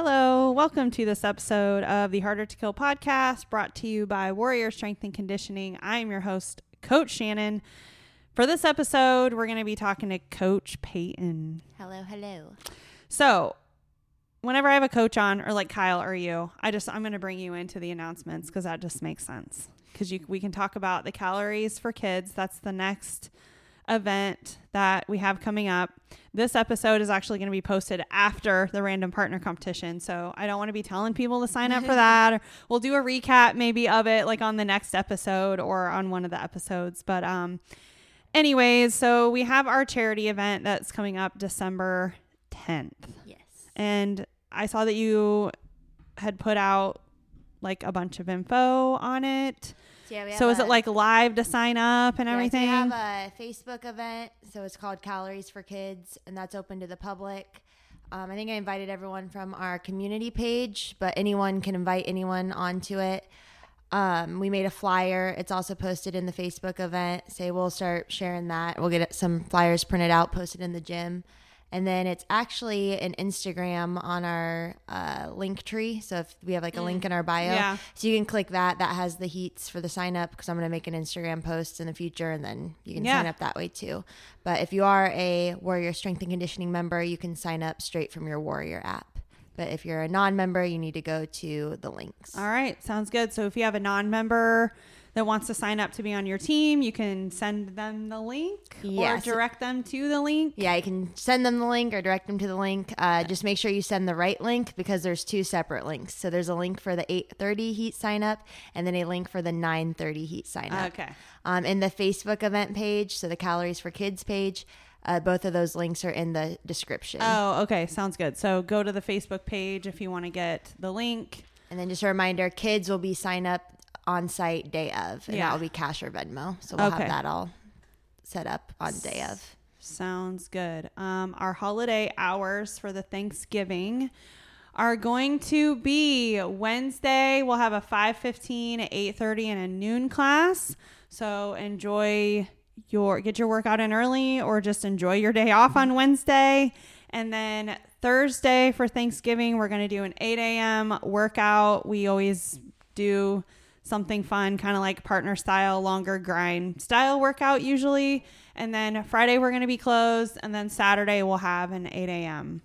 Hello, welcome to this episode of the Harder to Kill podcast brought to you by Warrior Strength and Conditioning. I'm your host, Coach Shannon. For this episode, we're going to be talking to Coach Payton. Hello, hello. So, whenever I have a coach on, or like Kyle or you, I just I'm going to bring you into the announcements because that just makes sense. Because we can talk about the calories for kids. That's the next event that we have coming up. This episode is actually going to be posted after the random partner competition. So I don't want to be telling people to sign up for that. Or we'll do a recap maybe of it like on the next episode or on one of the episodes. But um anyways, so we have our charity event that's coming up December 10th. Yes. And I saw that you had put out like a bunch of info on it. So, yeah, we So is a- it like live to sign up and yeah, so everything? we have a Facebook event, so it's called Calories for Kids, and that's open to the public. Um, I think I invited everyone from our community page, but anyone can invite anyone onto it. Um, we made a flyer. It's also posted in the Facebook event. Say we'll start sharing that. We'll get some flyers printed out, posted in the gym. And then it's actually an Instagram on our uh, Linktree. So if we have like a link in our bio, Yeah. so you can click that. That has the heats for the sign up because I'm going to make an Instagram post in the future, and then you can Yeah. sign up that way too. But if you are a Warrior Strength and Conditioning member, you can sign up straight from your Warrior app. But if you're a non-member, you need to go to the links. All right, sounds good. So if you have a non-member that wants to sign up to be on your team, you can send them the link Yes. or direct them to the link. Yeah, you can send them the link or direct them to the link. Uh, just make sure you send the right link because there's two separate links. So there's a link for the 8:30 heat sign up, and then a link for the 9:30 heat sign up. Okay. Um, in the Facebook event page, so the Calories for Kids page, uh, both of those links are in the description. Oh, okay, sounds good. So go to the Facebook page if you want to get the link. And then just a reminder, kids will be sign up on site day of, and Yeah. that will be cash or Venmo. So we'll Okay. have that all set up on day of. Sounds good. Um, our holiday hours for the Thanksgiving are going to be Wednesday. We'll have a 5:15, 8:30, and a noon class. So enjoy your get your workout in early, or just enjoy your day off on Wednesday. And then Thursday for Thanksgiving, we're going to do an 8 a.m. workout. We always do something fun, kind of like partner style, longer grind style workout usually. And then Friday we're going to be closed, and then Saturday we'll have an 8 a.m.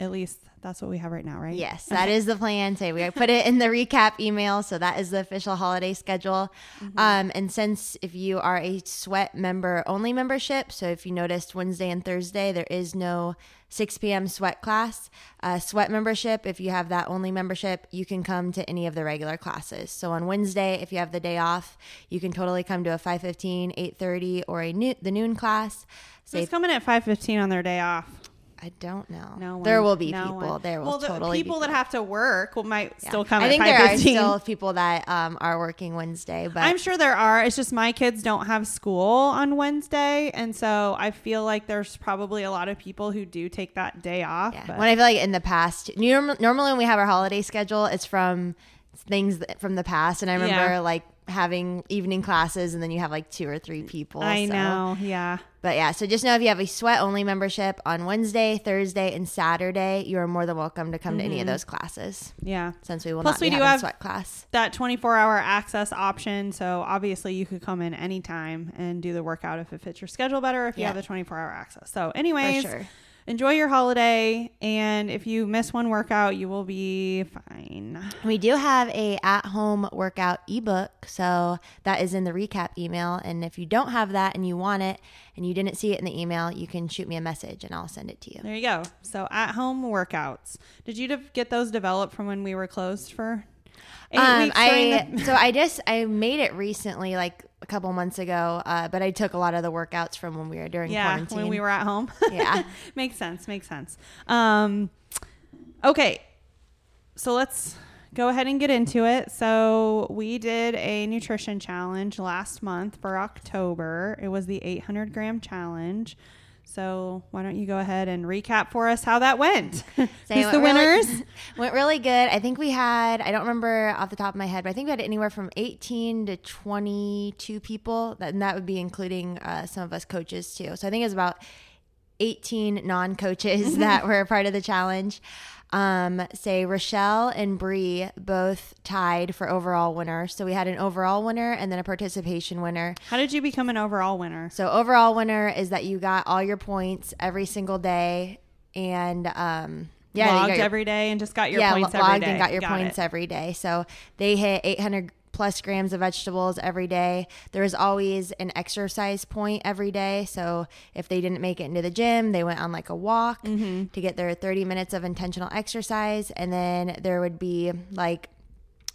At least that's what we have right now, right? Yes, that is the plan. Say we put it in the recap email, so that is the official holiday schedule. Mm-hmm. Um, and since if you are a sweat member only membership, so if you noticed Wednesday and Thursday there is no 6 p.m. sweat class. Uh, sweat membership, if you have that only membership, you can come to any of the regular classes. So on Wednesday, if you have the day off, you can totally come to a 5:15, 8:30, or a new, the noon class. Say Who's coming at 5:15 on their day off? I don't know. No, there will be No people. one. There will well, the totally people that have to work will might Yeah. still come. I at think there are still people that um, are working Wednesday, but I'm sure there are. It's just my kids don't have school on Wednesday, and so I feel like there's probably a lot of people who do take that day off. yeah. when I feel like in the past, normally when we have our holiday schedule, it's from things that, from the past, and I remember Yeah. like having evening classes, and then you have like two or three people. I so- know. Yeah. but yeah. So just know if you have a sweat only membership on Wednesday, Thursday, and Saturday, you are more than welcome to come to any of mm-hmm. those classes. Yeah. Since we will Plus not we do have- sweat class. That 24 hour access option. So obviously you could come in anytime and do the workout if it fits your schedule better if you Yeah. have the 24 hour access. So, anyways, sure. Enjoy your holiday. And if you miss one workout, you will be fine. We do have a at-home workout ebook, so that is in the recap email. And if you don't have that and you want it, and you didn't see it in the email, you can shoot me a message and I'll send it to you. There you go. So, at home workouts. Did you get those developed from when we were closed for Um? I the- so I just I made it recently, like a couple months ago, uh, but I took a lot of the workouts from when we were during yeah, quarantine. when we were at home. Yeah. makes sense. Makes sense. Um, okay, so let's go ahead and get into it. So we did a nutrition challenge last month for October. It was the 800 gram challenge. So why don't you go ahead and recap for us how that went? So Who's the went really- winners? went really good. I think we had, I don't remember off the top of my head, but I think we had anywhere from 18 to 22 people, and that would be including uh, some of us coaches too. So I think it was about 18 non-coaches that were a part of the challenge. Um, say Rochelle and Bree both tied for overall winner. So we had an overall winner and then a participation winner. How did you become an overall winner? So overall winner is that you got all your points every single day and um yeah, logged your- every day and just got your yeah, points every logged day. and got your Got points it. every day. So they hit 800 plus grams of vegetables every day. There was always an exercise point every day. So if they didn't make it into the gym, they went on like a walk Mm-hmm. to get their 30 minutes of intentional exercise. And then there would be like,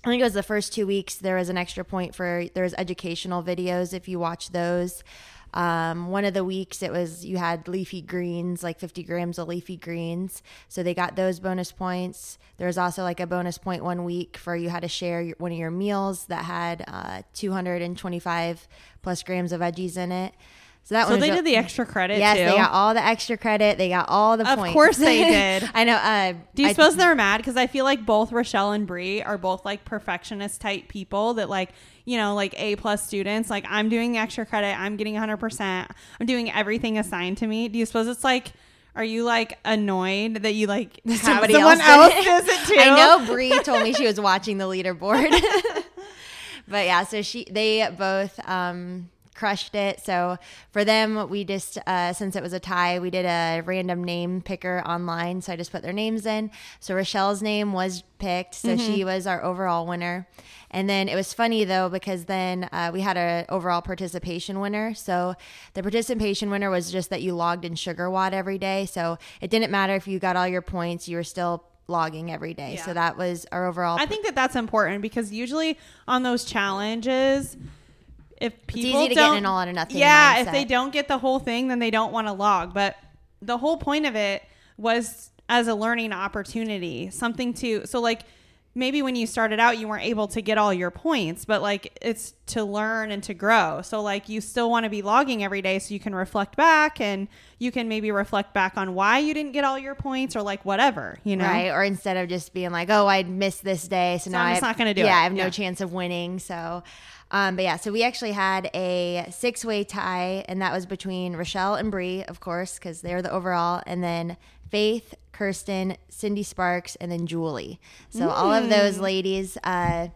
I think it was the first two weeks, there was an extra point for, there was educational videos if you watch those. Um, one of the weeks it was you had leafy greens, like 50 grams of leafy greens. So they got those bonus points. There was also like a bonus point one week for you had to share one of your meals that had uh, 225 plus grams of veggies in it. So that So they did the extra credit Yes, too. they got all the extra credit. They got all the Of points. Of course they did. I know. Uh, Do you I- suppose they're mad? Because I feel like both Rochelle and Bree are both like perfectionist type people that like, you know, like A plus students. Like I'm doing the extra credit. I'm getting 100%. I'm doing everything assigned to me. Do you suppose it's like, are you like annoyed that you like Somebody someone else else, does it too? I know Bree told me she was watching the leaderboard. but yeah, so she they both um crushed it. So for them, we just uh, since it was a tie, we did a random name picker online. So I just put their names in. So Rochelle's name was picked, so she was our overall winner. And then it was funny though because then uh, we had a overall participation winner. So the participation winner was just that you logged in SugarWOD every day. So it didn't matter if you got all your points, you were still logging every day. Yeah. So that was our overall. I think that that's important because usually on those challenges, if people easy to get an all or nothing yeah, if they don't get the whole thing, then they don't want to log. But the whole point of it was as a learning opportunity, something to so like maybe when you started out you weren't able to get all your points, but like it's to learn and to grow. So like you still want to be logging every day so you can reflect back and you can maybe reflect back on why you didn't get all your points or like whatever, you know. Right, or instead of just being like, "Oh, I missed this day, so, now I'm have, not gonna do yeah, it. I have no Yeah. chance of winning." So, um, but yeah, so we actually had a six-way tie, and that was between Rochelle and Bree, of course, because they're the overall, and then Faith, Kirsten, Cindy Sparks, and then Julie. So all of those Mm. ladies uh,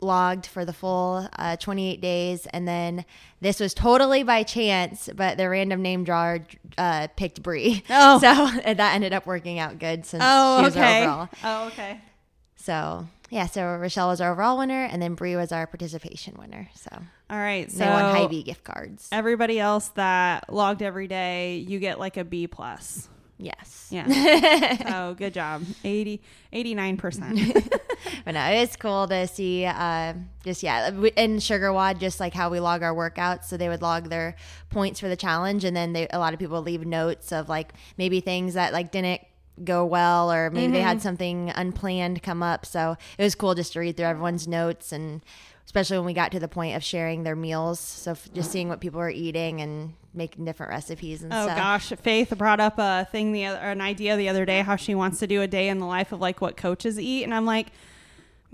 logged for the full uh, 28 days, and then this was totally by chance, but the random name drawer uh, picked Bree. Oh. so that ended up working out good since Oh, she was our okay. overall. Oh, okay. So yeah, so Rochelle was our overall winner, and then Bree was our participation winner. So All right. So they won Hy-Vee gift cards. everybody else that logged every day, you get like a B plus. Yes. Yeah. oh, good job. 80, 89%. But no, it's cool to see. Uh, just yeah, in SugarWOD, just like how we log our workouts. So they would log their points for the challenge, and then they, a lot of people leave notes of like maybe things that like didn't go well, or maybe they had something unplanned come up. So it was cool just to read through everyone's notes, and especially when we got to the point of sharing their meals. So f- just seeing what people were eating and making different recipes and oh stuff. gosh, Faith brought up a thing the other, an idea the other day how she wants to do a day in the life of like what coaches eat and I'm like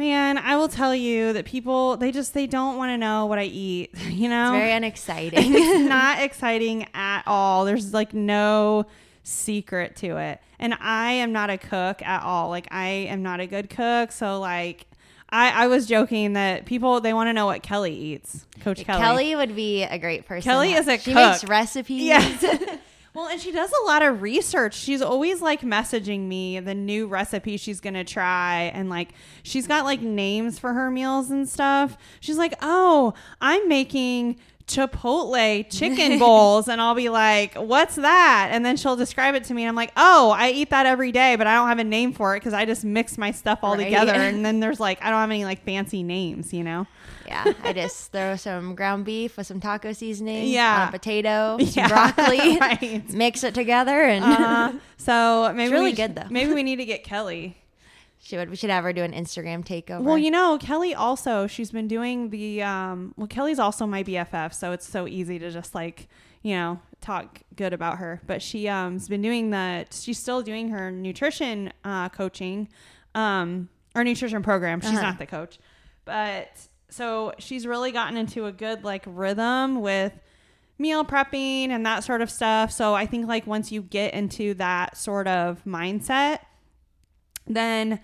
Man, I will tell you that people they just they don't want to know what I eat, you know? It's very unexciting. it's not exciting at all. There's like no secret to it. And I am not a cook at all. Like I am not a good cook. So like I, I was joking that people they want to know what Kelly eats. Coach Kelly. Kelly would be a great person. Kelly is a she cook. makes recipes. Yeah. well, and she does a lot of research. She's always like messaging me the new recipe she's going to try. And like, she's got like names for her meals and stuff. She's like, oh, I'm making Chipotle chicken bowls. and I'll be like, what's that? And then she'll describe it to me. And I'm like, oh, I eat that every day, but I don't have a name for it because I just mix my stuff all Right. together. And then there's like, I don't have any like fancy names, you know? Yeah, I just throw some ground beef with some taco seasoning, Yeah. potato, some Yeah, broccoli, right. mix it together, and Uh, so maybe really we, good, though. Maybe we need to get Kelly. She would. We should have her do an Instagram takeover. Well, you know, Kelly also she's been doing the um well Kelly's also my BFF, so it's so easy to just like, you know, talk good about her. But she um has been doing the she's still doing her nutrition uh coaching um or nutrition program. She's Uh-huh. not the coach. But so she's really gotten into a good like rhythm with meal prepping and that sort of stuff. So I think like once you get into that sort of mindset, then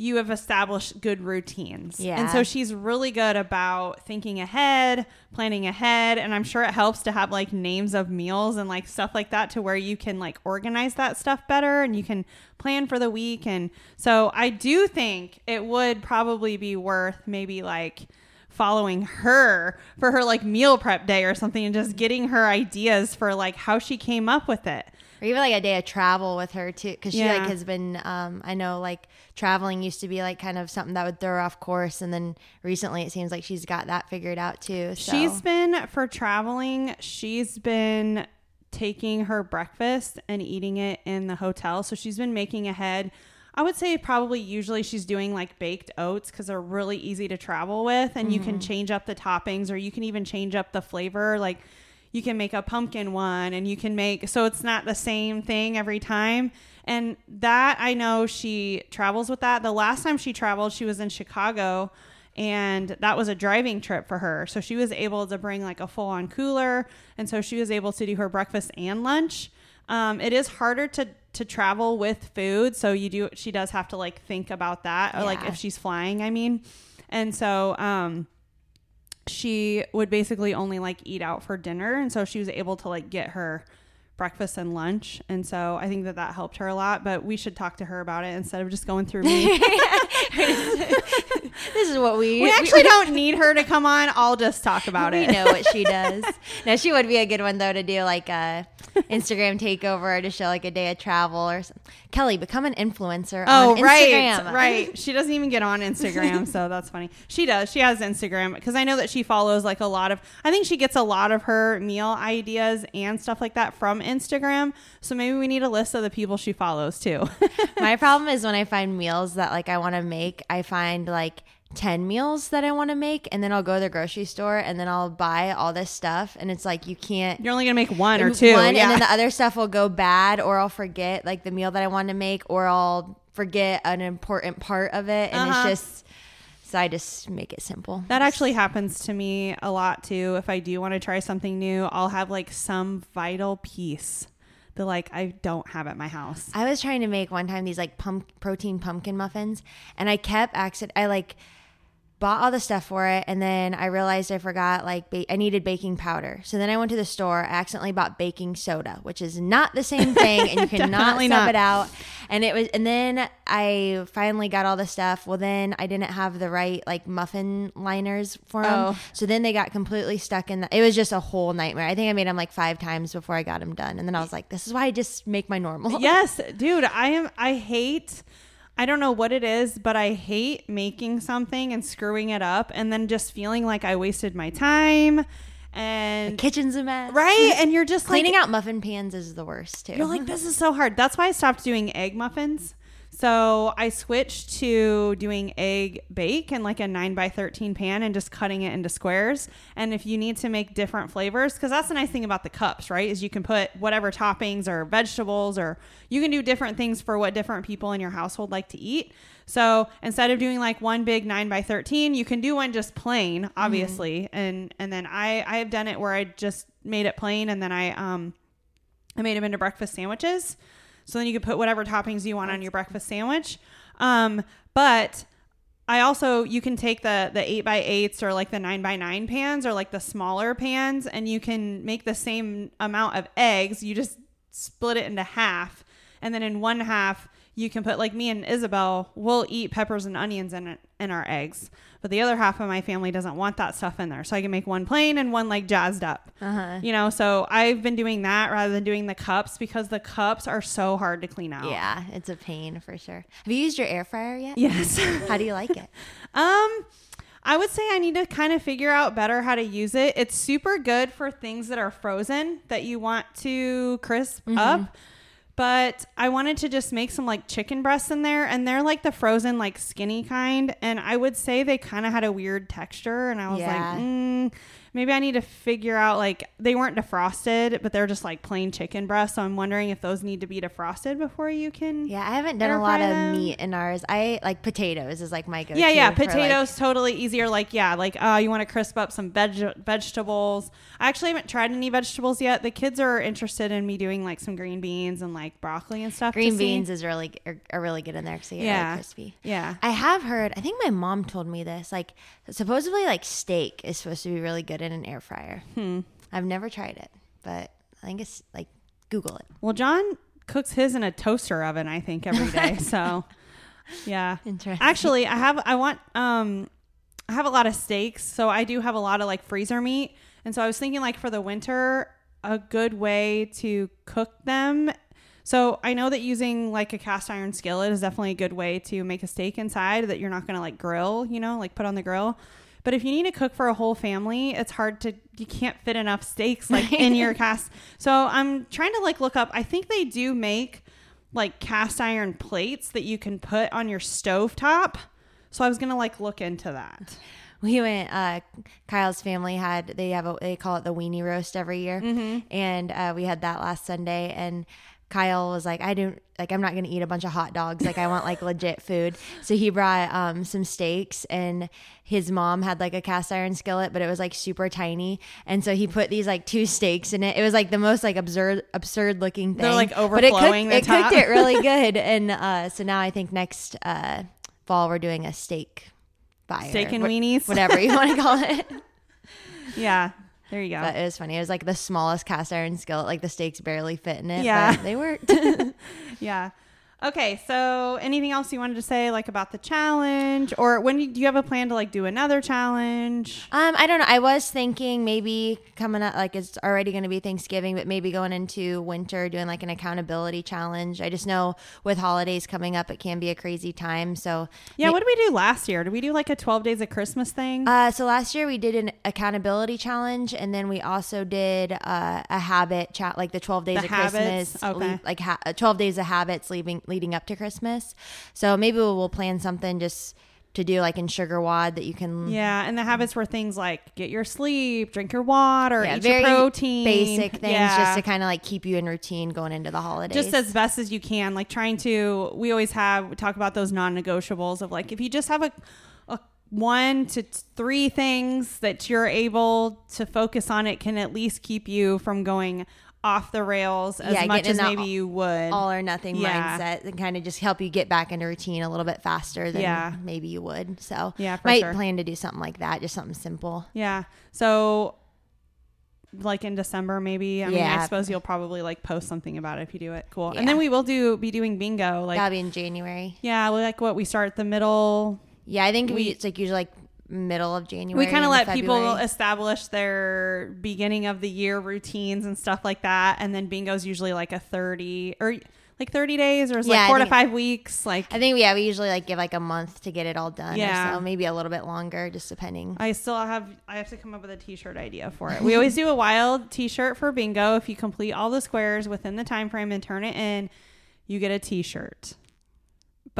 you have established good routines. Yeah. And so she's really good about thinking ahead, planning ahead. And I'm sure it helps to have like names of meals and like stuff like that to where you can like organize that stuff better and you can plan for the week. And so I do think it would probably be worth maybe like following her for her like meal prep day or something and just getting her ideas for like how she came up with it. Or even like a day of travel with her too because she Yeah. like has been um i know like traveling used to be like kind of something that would throw her off course and then recently it seems like she's got that figured out too so. She's been for traveling, she's been taking her breakfast and eating it in the hotel. So she's been making ahead. I would say probably usually she's doing like baked oats because they're really easy to travel with and you can change up the toppings or you can even change up the flavor. Like you can make a pumpkin one and you can make so it's not the same thing every time. And that I know she travels with that. The last time she traveled, she was in Chicago and that was a driving trip for her. So she was able to bring like a full on cooler, and so she was able to do her breakfast and lunch. Um, it is harder to to travel with food, so you do she does have to like think about that, or like if she's flying, I mean, and so um, she would basically only like eat out for dinner, and so she was able to like get her breakfast and lunch and so i think that that helped her a lot but we should talk to her about it instead of just going through me this is what we we actually don't need her to come on. I'll just talk about we it. We know what she does. now she would be a good one though to do like a Instagram takeover to show like a day of travel or something. Kelly, become an influencer Oh, on right, Instagram. right. She doesn't even get on Instagram, so that's funny. She does. She has Instagram because I know that she follows like a lot of. I think she gets a lot of her meal ideas and stuff like that from Instagram. So maybe we need a list of the people she follows too. My problem is when I find meals that like I want to make, I find like 10 meals that I want to make and then I'll go to the grocery store and then I'll buy all this stuff and it's like you can't You're only gonna make one or two. one, yeah. and then the other stuff will go bad or I'll forget like the meal that I want to make or I'll forget an important part of it and Uh-huh. it's just so I just make it simple. That actually happens to me a lot too. If I do want to try something new, I'll have like some vital piece that like I don't have at my house. I was trying to make one time these like pump protein pumpkin muffins, and I kept accident. I like bought all the stuff for it, and then I realized I forgot like ba- I needed baking powder. So then I went to the store. I accidentally bought baking soda, which is not the same thing, and you cannot sub not. it out. And it was, and then I finally got all the stuff. Well, then I didn't have the right like muffin liners for them, Oh. so then they got completely stuck in. The, it was just a whole nightmare. I think I made them like five times before I got them done, and then I was like, "This is why I just make my normal." yes, dude, I am I hate I don't know what it is, but I hate making something and screwing it up and then just feeling like I wasted my time and kitchen's a mess. right and you're just Cleaning like out muffin pans is the worst too. You're like, this is so hard. That's why I stopped doing egg muffins. So I switched to doing egg bake in like a 9 by 13 pan and just cutting it into squares. And if you need to make different flavors, because that's the nice thing about the cups, right? Is you can put whatever toppings or vegetables or you can do different things for what different people in your household like to eat. So instead of doing like one big 9 by 13, you can do one just plain, obviously. And and then I I have done it where I just made it plain and then I um I made them into breakfast sandwiches. So then you could put whatever toppings you want on your breakfast sandwich. Um, but I also you can take the the eight by eights or like the nine by nine pans or like the smaller pans, and you can make the same amount of eggs. You just split it into half, and then in one half you can put like me and Isabel. We'll eat peppers and onions in in our eggs, but the other half of my family doesn't want that stuff in there. So I can make one plain and one like jazzed up. Uh-huh. You know, so I've been doing that rather than doing the cups because the cups are so hard to clean out. Yeah, it's a pain for sure. Have you used your air fryer yet? Yes. How do you like it? Um, I would say I need to kind of figure out better how to use it. It's super good for things that are frozen that you want to crisp up. But I wanted to just make some like chicken breasts in there, and they're like the frozen, like skinny kind. And I would say they kind of had a weird texture, and I was Yeah. like, mm, maybe I need to figure out like they weren't defrosted, but they're just like plain chicken breasts. So I'm wondering if those need to be defrosted before you can. Yeah, I haven't done a lot fry of meat in ours. I like potatoes is like my go-to. Yeah, yeah, for, like- potatoes totally easier. Like, yeah, like uh, you want to crisp up some veg- vegetables. I actually haven't tried any vegetables yet. The kids are interested in me doing like some green beans and like broccoli and stuff. green see. beans is really are, are really good in there because they Yeah. really crispy. Yeah. I have heard. I think my mom told me this. Like supposedly, like steak is supposed to be really good in an air fryer. Hmm. I've never tried it, but I think it's like Google it. Well, John cooks his in a toaster oven, I think, every day. so, yeah. Interesting. Actually, I have I want um I have a lot of steaks, so I do have a lot of like freezer meat. And so I was thinking like for the winter, a good way to cook them. So I know that using like a cast iron skillet is definitely a good way to make a steak inside that you're not going to like grill, you know, like put on the grill. But if you need to cook for a whole family, it's hard to you can't fit enough steaks like in your cast. So I'm trying to like look up. I think they do make like cast iron plates that you can put on your stove top. So I was gonna like look into that. we went uh kyle's family had they have a they call it the weenie roast every year Mm-hmm. and uh we had that last sunday and kyle was like i don't like i'm not gonna eat a bunch of hot dogs. Like i want like legit food. So he brought um some steaks and his mom had like a cast iron skillet but it was like super tiny. And so he put these like two steaks in it. It was like the most like absurd absurd looking thing. They're, like, but it cooked, overflowing the it cooked it really good. And uh so now i think next uh fall we're doing a steak fire. Steak and wh- weenies? whatever you want to call it. Yeah, there you go. but it was funny. It was like the smallest cast iron skillet, like the steaks barely fit in it. Yeah. but they worked. yeah. Okay, so anything else you wanted to say like about the challenge, or when you, do you have a plan to like do another challenge? um, I don't know. I was thinking maybe coming up, like it's already going to be Thanksgiving, but maybe going into winter doing like an accountability challenge. I just know with holidays coming up, it can be a crazy time. So Yeah, what did we do last year? Did we do like a twelve days of Christmas thing? Uh, so last year we did an accountability challenge, and then we also did uh, a habit chat, like the twelve days The of habits? Christmas, Okay. le- like ha- twelve days of habits leading leading up to Christmas. So maybe we'll, plan something just to do like in SugarWOD that you can. yeah, and the habits were things like get your sleep, drink your water, Yeah, eat your protein, basic things Yeah. just to kind of like keep you in routine going into the holidays. just as best as you can like trying to we always have we talk about those non-negotiables of like if you just have a, a one to three things that you're able to focus on it can at least keep you from going off the rails as Yeah, much as maybe you would all or nothing Yeah. mindset and kind of just help you get back into routine a little bit faster than Yeah. maybe you would. So Yeah, for might sure. plan to do something like that, just something simple. yeah so like in december maybe i mean i suppose you'll probably like post something about it if you do it cool Yeah. and then we will do be doing bingo like That'll be in January. yeah like what we start the middle Yeah, I think we, We- it's like usually like middle of January. we kind of let people establish their beginning of the year routines and stuff like that and then bingo's usually like a 30 or like 30 days or it's Yeah, like four to five weeks like I think yeah, we usually like give like a month to get it all done. Yeah. or so maybe a little bit longer, just depending. I still have I have to come up with a t-shirt idea for it. We always do a wild t-shirt for bingo. If you complete all the squares within the time frame and turn it in, you get a t-shirt.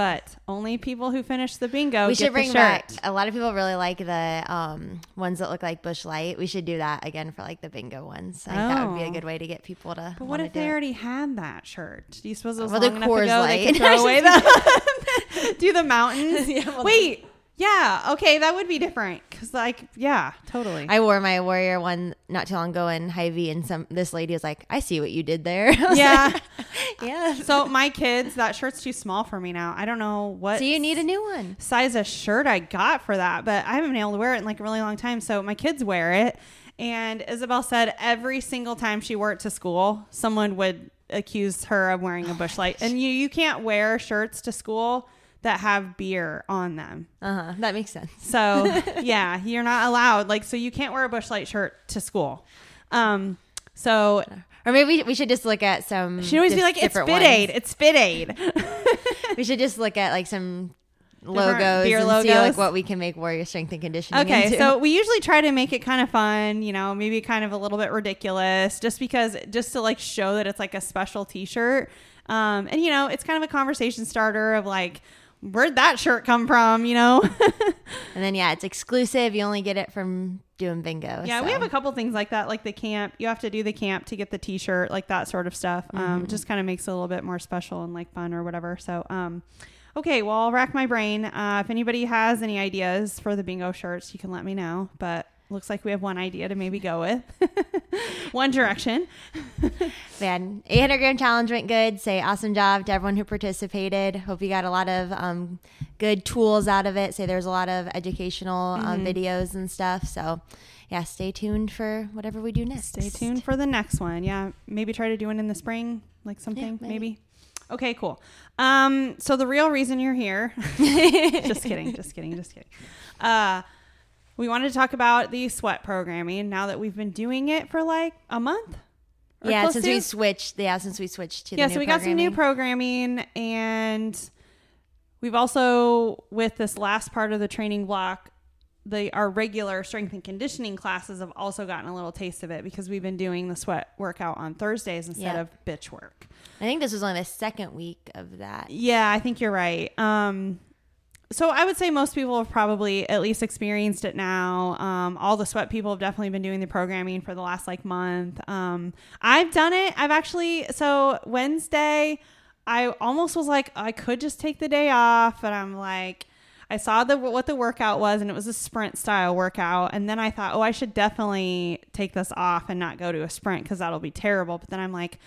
But only people who finish the bingo we should bring back. A lot of people really like the um, ones that look like Busch Light. We should do that again for like the bingo ones. I think that would be a Oh. good way to get people to. But what if they it. already had that shirt? Do you suppose it was Well, long enough ago they could throw away the do the mountains? Yeah, well, Wait, yeah, okay, that would be different because like yeah, totally. I wore my warrior one not too long ago in Hy-Vee, and some this lady was like, "I see what you did there." Yeah. like, yeah. so my kids, that shirt's too small for me now. I don't know what. So you need a new one. size of shirt I got for that, but I haven't been able to wear it in like a really long time. So my kids wear it. And Isabel said every single time she wore it to school, someone would accuse her of wearing a busch light. And you, you can't wear shirts to school that have beer on them. Uh huh. That makes sense. So yeah, you're not allowed. Like, so you can't wear a busch light shirt to school. Um, so Or maybe we, should just look at some. she'd always be like, it's Fit ones. Aid. It's FitAid. We should just look at like some logos beer and see logos. like what we can make warrior strength and conditioning. Okay, into. so we usually try to make it kind of fun, you know, maybe kind of a little bit ridiculous, just because, just to like show that it's like a special T-shirt. Um, and you know, it's kind of a conversation starter of like, where'd that shirt come from? You know? And then yeah, it's exclusive. You only get it from doing bingo. yeah, we have a couple things like that, like the camp. You have to do the camp to get the T-shirt, like that sort of stuff. Um, just kind of makes it a little bit more special and like fun or whatever. So, um, okay, well, I'll rack my brain. Uh, if anybody has any ideas for the bingo shirts, you can let me know. But looks like we have one idea to maybe go with, one direction. Man, 800 gram challenge went good. Say awesome job to everyone who participated. Hope you got a lot of um, good tools out of it. Say there's a lot of educational um, videos and stuff. So, yeah, stay tuned for whatever we do next. Stay tuned for the next one. Yeah, maybe try to do it in the spring, like something, maybe. maybe. Okay, cool. Um, so the real reason you're here, just kidding, just kidding, just kidding. Uh, we wanted to talk about the sweat programming now that we've been doing it for like a month. Yeah, since to. we switched. Yeah, since we switched to yeah, so we got some new programming. programming, and we've also with this last part of the training block, the our regular strength and conditioning classes have also gotten a little taste of it because we've been doing the sweat workout on Thursdays instead Yeah. of bitch work. I think this was only the second week of that. Yeah, I think you're right. Um, so I would say most people have probably at least experienced it now. Um, all the sweat people have definitely been doing the programming for the last like month. Um, I've done it. I've actually so Wednesday, I almost was like I could just take the day off, but I'm like. I saw the what the workout was, and it was a sprint style workout. And then I thought, oh, I should definitely take this off and not go to a sprint because that'll be terrible. But then I'm like,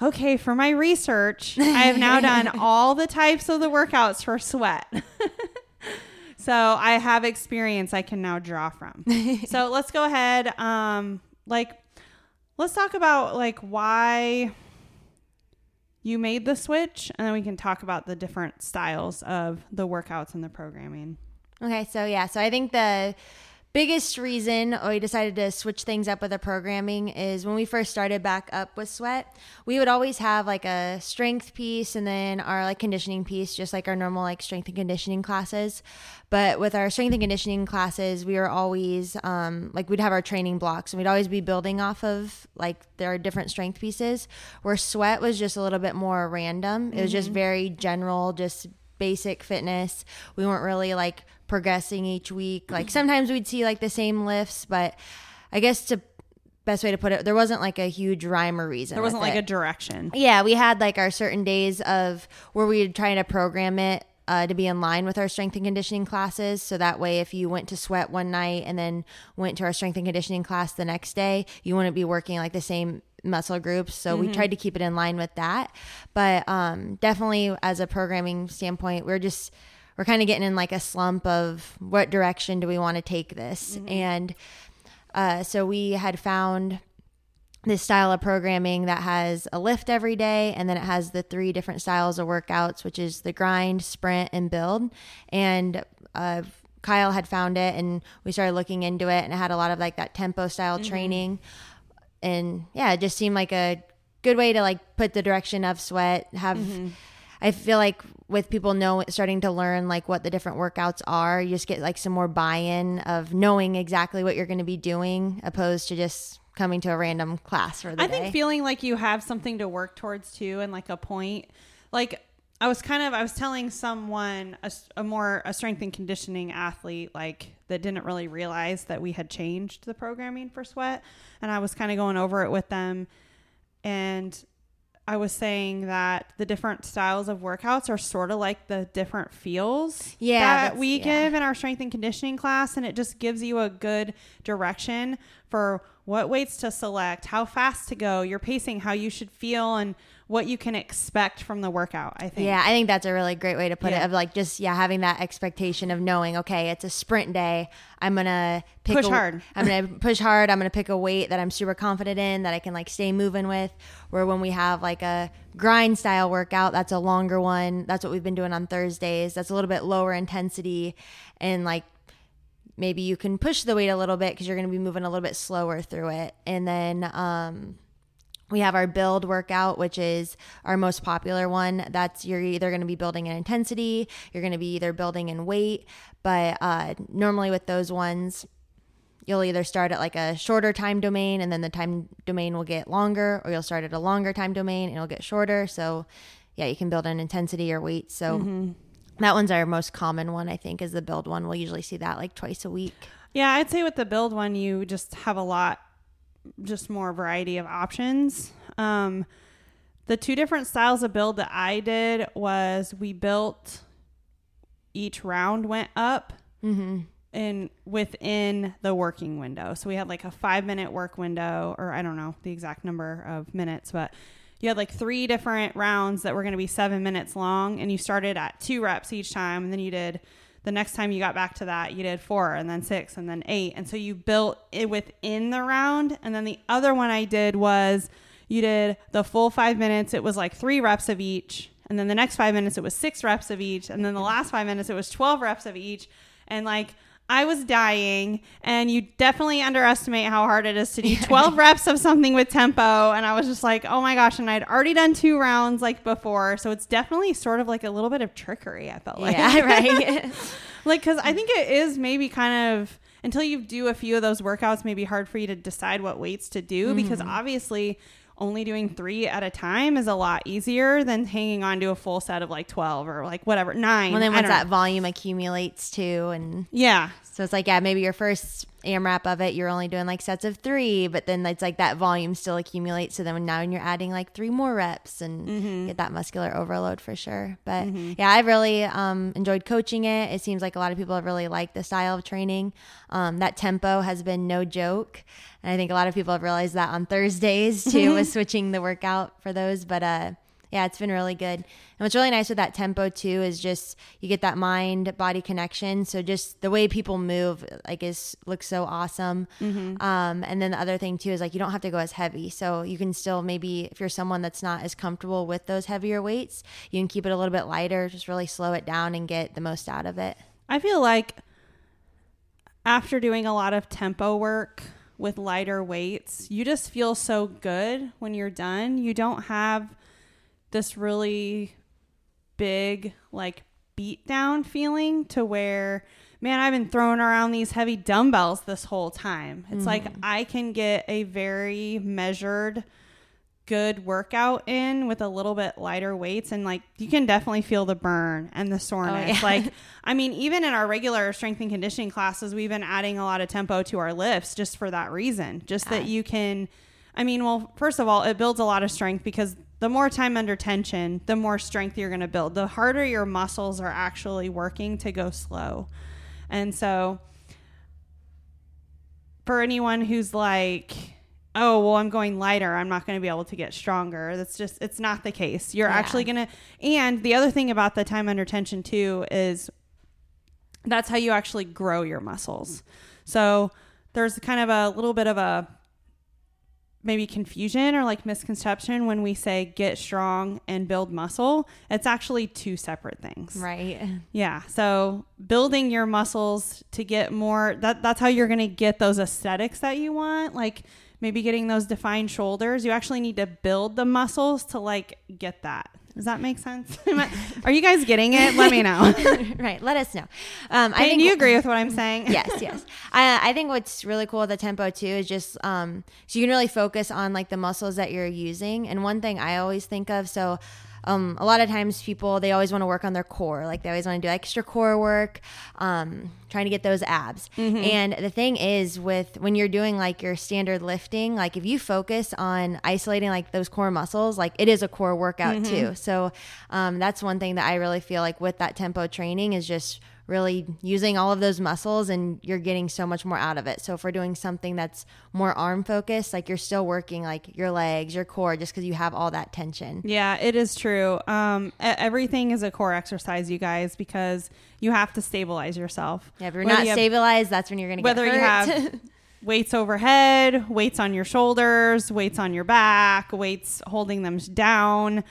okay, for my research, I have now done all the types of the workouts for sweat. so I have experience I can now draw from. so let's go ahead. Um, like, let's talk about like why you made the switch, and then we can talk about the different styles of the workouts and the programming. Okay, so yeah, so I think the biggest reason we decided to switch things up with the programming is when we first started back up with sweat, we would always have like a strength piece and then our like conditioning piece, just like our normal like strength and conditioning classes. But with our strength and conditioning classes, we were always um, like we'd have our training blocks and we'd always be building off of like there are different strength pieces. Where sweat was just a little bit more random. It was just very general, just basic fitness. We weren't really like progressing each week. Like sometimes we'd see like the same lifts, but I guess to best way to put it, there wasn't like a huge rhyme or reason. There wasn't like it. a direction. Yeah, we had like our certain days of where we would try to program it uh, to be in line with our strength and conditioning classes. So that way, if you went to sweat one night and then went to our strength and conditioning class the next day, you wouldn't be working like the same muscle groups. So we tried to keep it in line with that. But um, definitely, as a programming standpoint, we're just we're kind of getting in like a slump of what direction do we want to take this, and uh, so we had found this style of programming that has a lift every day and then it has the three different styles of workouts which is the grind sprint and build. And uh, kyle had found it and we started looking into it and it had a lot of like that tempo style training. And yeah it just seemed like a good way to like put the direction of sweat have i feel like with people know starting to learn like what the different workouts are you just get like some more buy-in of knowing exactly what you're going to be doing opposed to just coming to a random class for the I day think feeling like you have something to work towards too, and like a point. Like I was kind of, I was telling someone a more a strength and conditioning athlete, like that didn't really realize that we had changed the programming for sweat, and I was kind of going over it with them, and I was saying that the different styles of workouts are sort of like the different feels Yeah, that we yeah. give in our strength and conditioning class, and it just gives you a good direction for what weights to select, how fast to go, your pacing, how you should feel, and what you can expect from the workout. I think. Yeah, I think that's a really great way to put Yeah. it. Of like just yeah, having that expectation of knowing, okay, it's a sprint day. I'm gonna pick Push a- hard. I'm gonna push hard. I'm gonna pick a weight that I'm super confident in that I can like stay moving with. Where when we have like a grind style workout, that's a longer one. That's what we've been doing on Thursdays. That's a little bit lower intensity, and like maybe you can push the weight a little bit because you're going to be moving a little bit slower through it. And then um, we have our build workout, which is our most popular one. That's you're either going to be building in intensity, you're going to be either building in weight. But uh, normally with those ones, you'll either start at like a shorter time domain and then the time domain will get longer, or you'll start at a longer time domain and it'll get shorter. So yeah, you can build an intensity or weight. So that one's our most common one, I think, is the build one. We'll usually see that like twice a week. Yeah, I'd say with the build one, you just have a lot, just more variety of options. Um, the two different styles of build that I did was we built each round went up Mm-hmm. in within the working window. So we had like a five minute work window, or I don't know the exact number of minutes, but you had like three different rounds that were going to be seven minutes long, and you started at two reps each time, and then you did the next time you got back to that, you did four, and then six, and then eight, and so you built it within the round. And then the other one I did was you did the full five minutes. It was like three reps of each. And then the next five minutes, it was six reps of each. And then the last five minutes, it was 12 reps of each and like I was dying, and you definitely underestimate how hard it is to do 12 reps of something with tempo. And I was just like, oh my gosh. And I'd already done two rounds like before. So it's definitely sort of like a little bit of trickery, I felt like. Yeah, right. like, because I think it is maybe kind of until you do a few of those workouts, maybe hard for you to decide what weights to do because Mm-hmm. obviously only doing three at a time is a lot easier than hanging on to a full set of like 12 or like whatever, nine. well, then once that know. volume accumulates too, and Yeah. so it's like, yeah, maybe your first AMRAP of it, you're only doing like sets of three, but then it's like that volume still accumulates. So then when now you're adding like three more reps and Mm-hmm. get that muscular overload for sure. But yeah, I've really um, enjoyed coaching it. It seems like a lot of people have really liked the style of training. Um, that tempo has been no joke. And I think a lot of people have realized that on Thursdays too, with switching the workout for those. But uh, yeah, it's been really good. And what's really nice with that tempo too is just you get that mind body connection. So just the way people move, like, is looks so awesome. Um, and then the other thing too is like you don't have to go as heavy, so you can still maybe if you're someone that's not as comfortable with those heavier weights, you can keep it a little bit lighter, just really slow it down and get the most out of it. I feel like after doing a lot of tempo work with lighter weights, you just feel so good when you're done. You don't have this really big, like, beat down feeling to where, man, I've been throwing around these heavy dumbbells this whole time. It's like mm-hmm. I can get a very measured, good workout in with a little bit lighter weights and like you can definitely feel the burn and the oh, soreness yeah. like i mean even in our regular strength and conditioning classes we've been adding a lot of tempo to our lifts just for that reason just that ah. you can i mean well first of all it builds a lot of strength because the more time under tension the more strength you're going to build the harder your muscles are actually working to go slow and so for anyone who's like, oh, well, I'm going lighter, I'm not going to be able to get stronger. That's just, it's not the case. You're Yeah. actually going to, and the other thing about the time under tension too is that's how you actually grow your muscles. So there's kind of a little bit of a maybe confusion or like misconception when we say get strong and build muscle. It's actually two separate things. Right. Yeah. So building your muscles to get more that that's how you're going to get those aesthetics that you want, like maybe getting those defined shoulders. You actually need to build the muscles to like get that. Does that make sense? Are you guys getting it? Let me know. right. Let us know. Um, I think you agree with what I'm saying? yes, yes. I, I think what's really cool with the tempo too is just um, so you can really focus on like the muscles that you're using. And one thing I always think of, so um, a lot of times people they always want to work on their core, like they always want to do extra core work, um, trying to get those abs. And the thing is, with when you're doing like your standard lifting, like if you focus on isolating like those core muscles, like it is a core workout too. So um, that's one thing that I really feel like with that tempo training is just really using all of those muscles and you're getting so much more out of it. So if we're doing something that's more arm focused, like you're still working like your legs, your core just cuz you have all that tension. Yeah, it is true. Um, everything is a core exercise, you guys, because you have to stabilize yourself. Yeah, if you're Whether not you have- stabilized, that's when you're going to get whether you have weights overhead, weights on your shoulders, weights on your back, weights holding them down,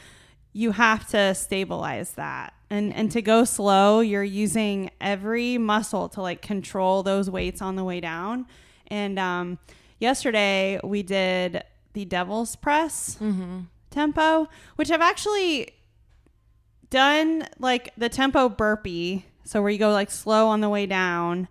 you have to stabilize that. And and to go slow, you're using every muscle to like control those weights on the way down. And um, yesterday we did the devil's press tempo, which I've actually done like the tempo burpee. So where you go like slow on the way down,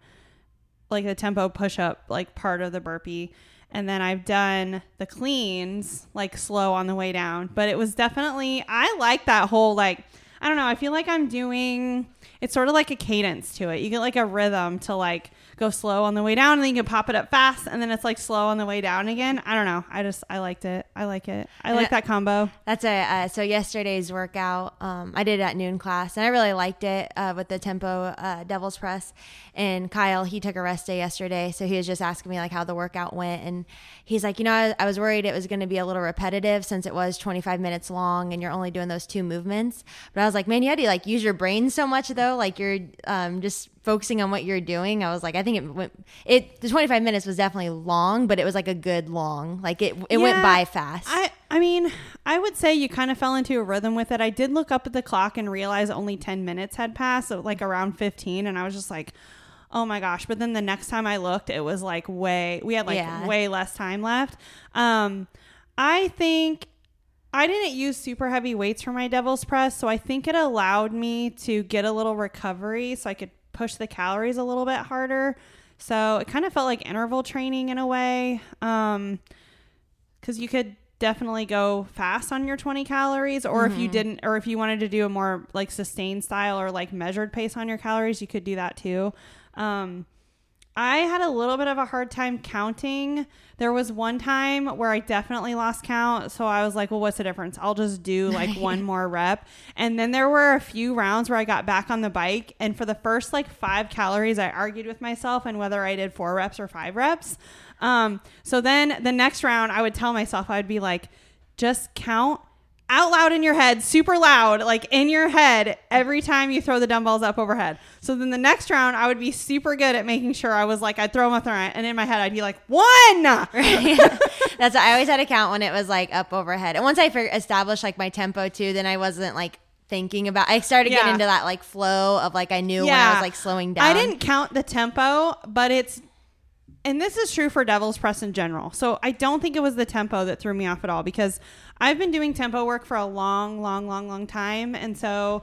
like the tempo push up, like part of the burpee. and then I've done the cleans like slow on the way down. But it was definitely I like that whole like I don't know. I feel like I'm doing it's sort of like a cadence to it. You get like a rhythm to like go slow on the way down and then you can pop it up fast and then it's like slow on the way down again. I don't know. I just I liked it. I like it. I like that combo. That's a uh, so yesterday's workout. Um, I did it at noon class, and I really liked it uh, with the tempo uh, devil's press. And Kyle, he took a rest day yesterday, so he was just asking me like how the workout went, and he's like, you know, I, I was worried it was going to be a little repetitive since it was 25 minutes long, and you're only doing those two movements. But I was like, man, you had to like use your brain so much though, like you're um, just focusing on what you're doing. I was like, I think it went. It the 25 minutes was definitely long, but it was like a good long. Like it it went by fast. I I mean, I would say you kind of fell into a rhythm with it. I did look up at the clock and realize only 10 minutes had passed, so like around 15 and I was just like, "Oh my gosh." But then the next time I looked, it was like way we had like Yeah. way less time left. Um I think I didn't use super heavy weights for my devil's press, so I think it allowed me to get a little recovery so I could push the calories a little bit harder. So it kind of felt like interval training in a way. Um, because you could definitely go fast on your 20 calories or if you didn't or if you wanted to do a more like sustained style or like measured pace on your calories you could do that too um I had a little bit of a hard time counting. There was one time where I definitely lost count. So I was like, well, what's the difference? I'll just do like one more rep. And then there were a few rounds where I got back on the bike. And for the first like five calories, I argued with myself and whether I did four reps or five reps. Um, so then the next round, I would tell myself, I would be like, just count out loud in your head, super loud, like in your head every time you throw the dumbbells up overhead. So then the next round, I would be super good at making sure I was like, I'd throw them up there, and in my head, I'd be like, one. That's I always had to count when it was like up overhead. And once I established like my tempo too, then I wasn't like thinking about. I started Yeah. getting into that like flow of like I knew when I was like slowing down. I didn't count the tempo, but it's and this is true for Devil's Press in general. So I don't think it was the tempo that threw me off at all because I've been doing tempo work for a long, long, long, long time. And so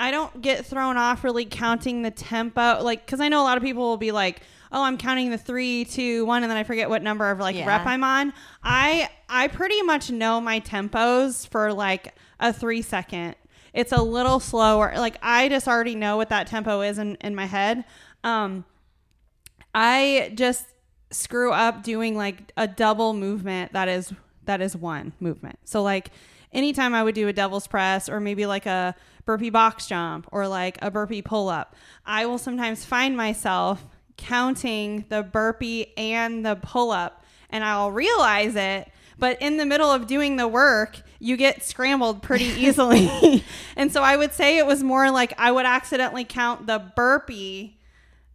I don't get thrown off really counting the tempo. Like, because I know a lot of people will be like, oh, I'm counting the three, two, one, and then I forget what number of like Yeah. rep I'm on. I I pretty much know my tempos for like a three second. It's a little slower. Like I just already know what that tempo is in, in my head. Um I just screw up doing like a double movement that is that is one movement. So like anytime I would do a devil's press or maybe like a burpee box jump or like a burpee pull up, I will sometimes find myself counting the burpee and the pull up and I'll realize it but in the middle of doing the work you get scrambled pretty easily and so i would say it was more like i would accidentally count the burpee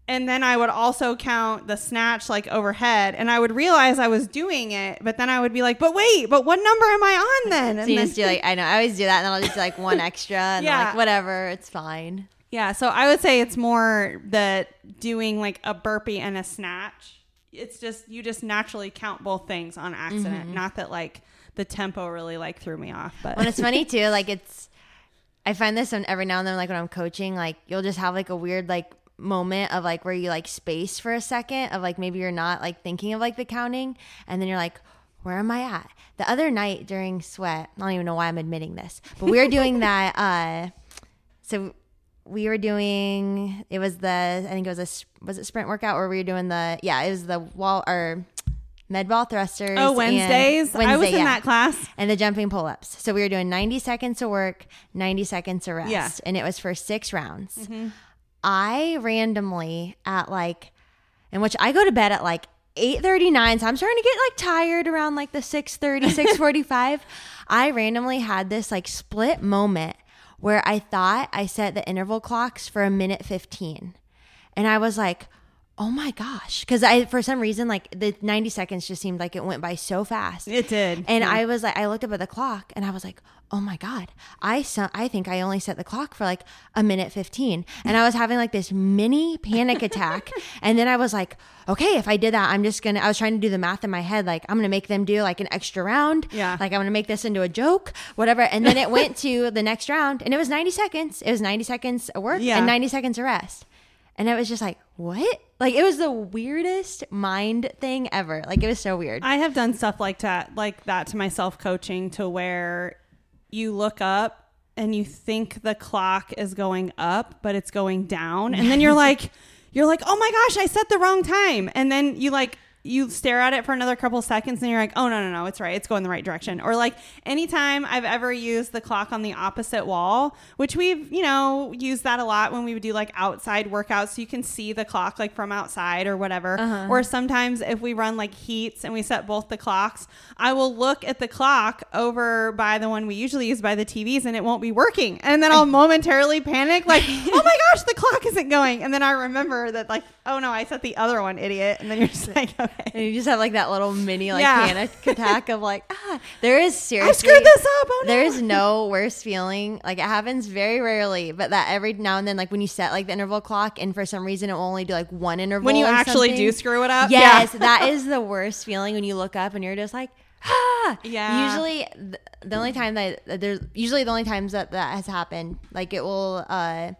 and then I would also count the snatch like overhead, and I would realize I was doing it, but then I would be like, "But wait, but what number am I on then?" And So you then- just do like I know I always do that, and then I'll just do like one extra, and yeah. Like whatever, it's fine. yeah, so I would say it's more that doing like a burpee and a snatch. It's just you just naturally count both things on accident, Mm-hmm. not that like the tempo really like threw me off. But When it's funny too, like it's I find this every now and then, like when I'm coaching, like you'll just have like a weird like moment of like where you like space for a second of like maybe you're not like thinking of like the counting, and then you're like, where am I at? The other night during sweat, I don't even know why I'm admitting this, but we were doing that. uh So we were doing it was the I think it was a was it sprint workout or we were doing the yeah it was the wall or med ball thrusters. oh, Wednesdays, I was in yeah that class. and the jumping pull ups. So we were doing 90 seconds of work, 90 seconds of rest. Yeah. And it was for six rounds. I randomly at like, in which I go to bed at like 8.39. So I'm starting to get like tired around like the 6.30, 6.45. I randomly had this like split moment where I thought I set the interval clocks for a minute 15. And I was like, oh my gosh. Because I, for some reason, like the 90 seconds just seemed like it went by so fast. It did, And I was like, I looked up at the clock and I was like, oh my God, I, I think I only set the clock for like a minute 15. And I was having like this mini panic attack. and then I was like, okay, if I did that, I'm just going to, I was trying to do the math in my head. Like, I'm going to make them do like an extra round. Yeah. Like, I'm going to make this into a joke, whatever. And then it went to the next round and it was 90 seconds. It was 90 seconds of work Yeah. and 90 seconds of rest. And it was just like, what? Like it was the weirdest mind thing ever. Like it was so weird. I have done stuff like that, like that to myself coaching, to where you look up and you think the clock is going up, but it's going down, and then you're like, you're like, oh my gosh, I set the wrong time, and then you like you stare at it for another couple seconds and you're like, oh, no, no, no, it's right. It's going the right direction. Or like anytime I've ever used the clock on the opposite wall, which we've, you know, used that a lot when we would do like outside workouts so you can see the clock like from outside or whatever. Uh-huh. Or sometimes if we run like heats and we set both the clocks, I will look at the clock over by the one we usually use by the TVs and it won't be working. And then I'll momentarily panic, like, oh my gosh, the clock isn't going. And then I remember that, like, oh no, I set the other one, idiot. And then you're just like, okay. And you just have like that little mini like yeah. panic attack of like, ah, there is seriously. I screwed this up. Oh, no. There is no worse feeling. Like it happens very rarely, but that every now and then, like when you set like the interval clock and for some reason it will only do like one interval. When you actually something. do screw it up. Yes, yeah. that is the worst feeling when you look up and you're just like, ah. Yeah. Usually the only time that there's usually the only times that that has happened, like it will, uh,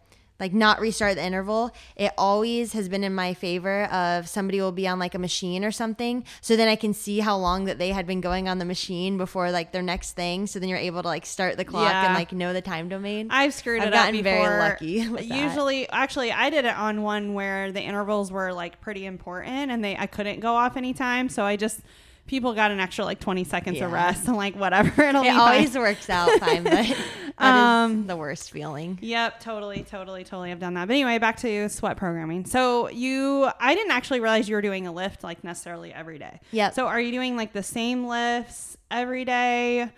like not restart the interval it always has been in my favor of somebody will be on like a machine or something so then i can see how long that they had been going on the machine before like their next thing so then you're able to like start the clock yeah. and like know the time domain i've screwed it up. I've it gotten up very lucky usually actually i did it on one where the intervals were like pretty important and they i couldn't go off anytime so i just people got an extra like 20 seconds yeah. of rest and like whatever. It'll it always works out fine but um, the worst feeling. Yep totally totally totally i've done that. But anyway back to sweat programming. So you i didn't actually realize you were doing a lift like necessarily every day. Yeah so are you doing like the same lifts every day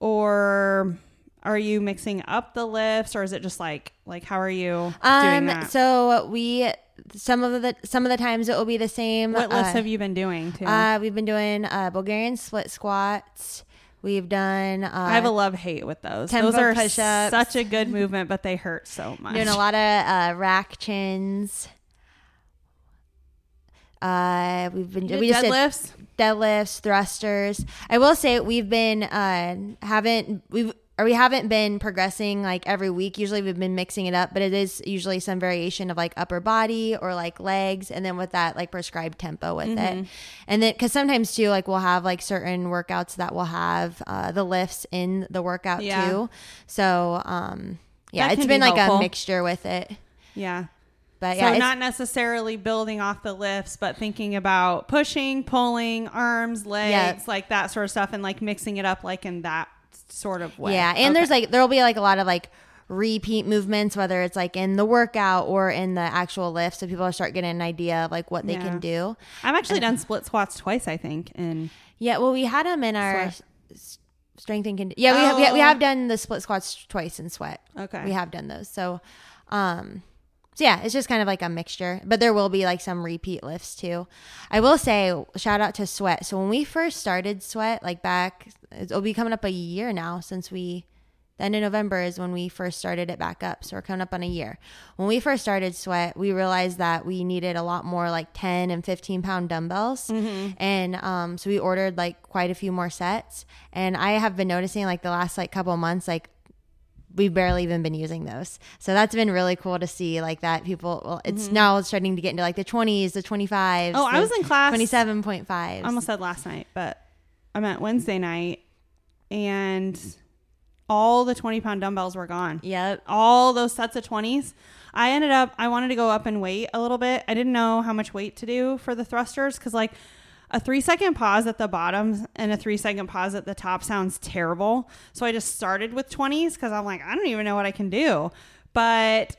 or are you mixing up the lifts or is it just like like how are you um, doing that? so we some of the some of the times it will be the same. What lifts uh, have you been doing? Too? Uh, we've been doing uh, Bulgarian split squats. We've done. Uh, I have a love hate with those. Those are push-ups. such a good movement, but they hurt so much. Doing a lot of uh, rack chins. Uh, we've been we just deadlifts, deadlifts, thrusters. I will say we've been uh haven't we've or we haven't been progressing like every week. Usually we've been mixing it up, but it is usually some variation of like upper body or like legs, and then with that like prescribed tempo with mm-hmm. it. And then because sometimes too, like we'll have like certain workouts that will have uh, the lifts in the workout yeah. too. So um, yeah, that it's been be like helpful. a mixture with it. Yeah. But yeah, so not necessarily building off the lifts, but thinking about pushing, pulling, arms, legs, yeah. like that sort of stuff, and like mixing it up like in that sort of way. Yeah, and okay. there's like there'll be like a lot of like repeat movements, whether it's like in the workout or in the actual lift, so people start getting an idea of like what they yeah. can do. I've actually and, done split squats twice, I think. And yeah, well, we had them in our sweat. strength and conditioning. Yeah, we, oh. have, we have done the split squats twice in sweat. Okay, we have done those. So, um, so yeah, it's just kind of like a mixture, but there will be like some repeat lifts too. I will say, shout out to Sweat. So when we first started Sweat, like back, it'll be coming up a year now since we, the end of November is when we first started it back up. So we're coming up on a year. When we first started Sweat, we realized that we needed a lot more like 10 and 15 pound dumbbells. Mm-hmm. And um, so we ordered like quite a few more sets. And I have been noticing like the last like couple months, like we've barely even been using those. So that's been really cool to see like that people well it's mm-hmm. now starting to get into like the 20s, the 25s. Oh, I was in class 27.5. I almost said last night, but I'm at Wednesday night and all the 20 pound dumbbells were gone. Yep. All those sets of 20s. I ended up I wanted to go up and weight a little bit. I didn't know how much weight to do for the thrusters cuz like a three second pause at the bottom and a three second pause at the top sounds terrible. So I just started with 20s because I'm like, I don't even know what I can do. But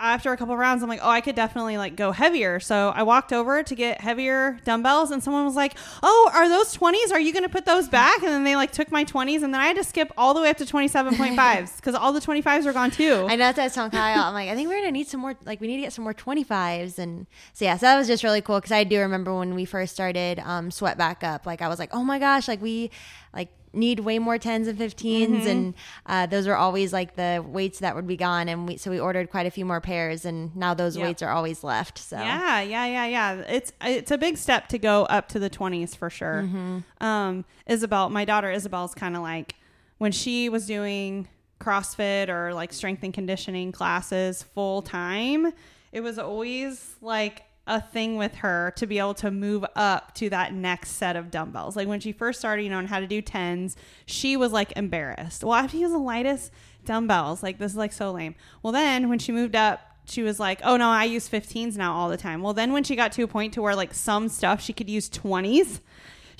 after a couple rounds, I'm like, oh, I could definitely like go heavier. So I walked over to get heavier dumbbells, and someone was like, oh, are those 20s? Are you going to put those back? And then they like took my 20s, and then I had to skip all the way up to 27.5s because all the 25s were gone too. I know that's telling Kyle. I'm like, I think we're going to need some more, like, we need to get some more 25s. And so, yeah, so that was just really cool because I do remember when we first started um, Sweat Back Up, like, I was like, oh my gosh, like, we, like, need way more 10s and 15s mm-hmm. and uh, those are always like the weights that would be gone and we so we ordered quite a few more pairs and now those yep. weights are always left so yeah yeah yeah yeah it's it's a big step to go up to the 20s for sure mm-hmm. um isabel my daughter isabel's kind of like when she was doing crossfit or like strength and conditioning classes full time it was always like a thing with her to be able to move up to that next set of dumbbells. Like when she first started, you know, and how to do tens, she was like embarrassed. Well, I have to use the lightest dumbbells. Like this is like so lame. Well, then when she moved up, she was like, "Oh no, I use 15s now all the time." Well, then when she got to a point to where like some stuff she could use 20s,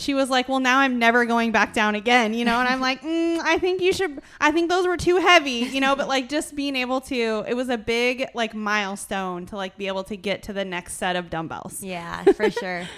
she was like, "Well, now I'm never going back down again," you know. And I'm like, mm, "I think you should. I think those were too heavy, you know." But like just being able to, it was a big like milestone to like be able to get to the next set of dumbbells. Yeah, for sure.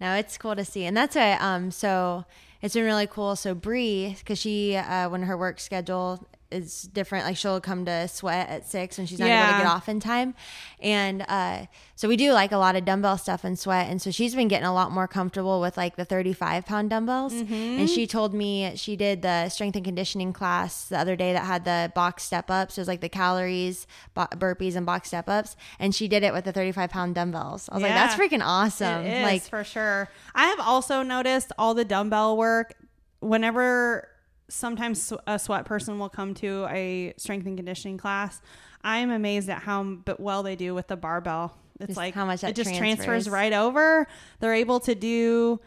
No, it's cool to see, and that's why. Um, so it's been really cool. So Bree, because she, uh, when her work schedule is different. Like she'll come to sweat at six when she's not able to get off in time. And uh, so we do like a lot of dumbbell stuff and sweat. And so she's been getting a lot more comfortable with like the 35 pound dumbbells. And she told me she did the strength and conditioning class the other day that had the box step ups. It was like the calories, bo- burpees, and box step ups. And she did it with the 35 pound dumbbells. I was like, that's freaking awesome. It is like, for sure. I have also noticed all the dumbbell work whenever sometimes a sweat person will come to a strength and conditioning class. I am amazed at how but well they do with the barbell. It's Just like how much it just transfers. transfers right over. They're able to do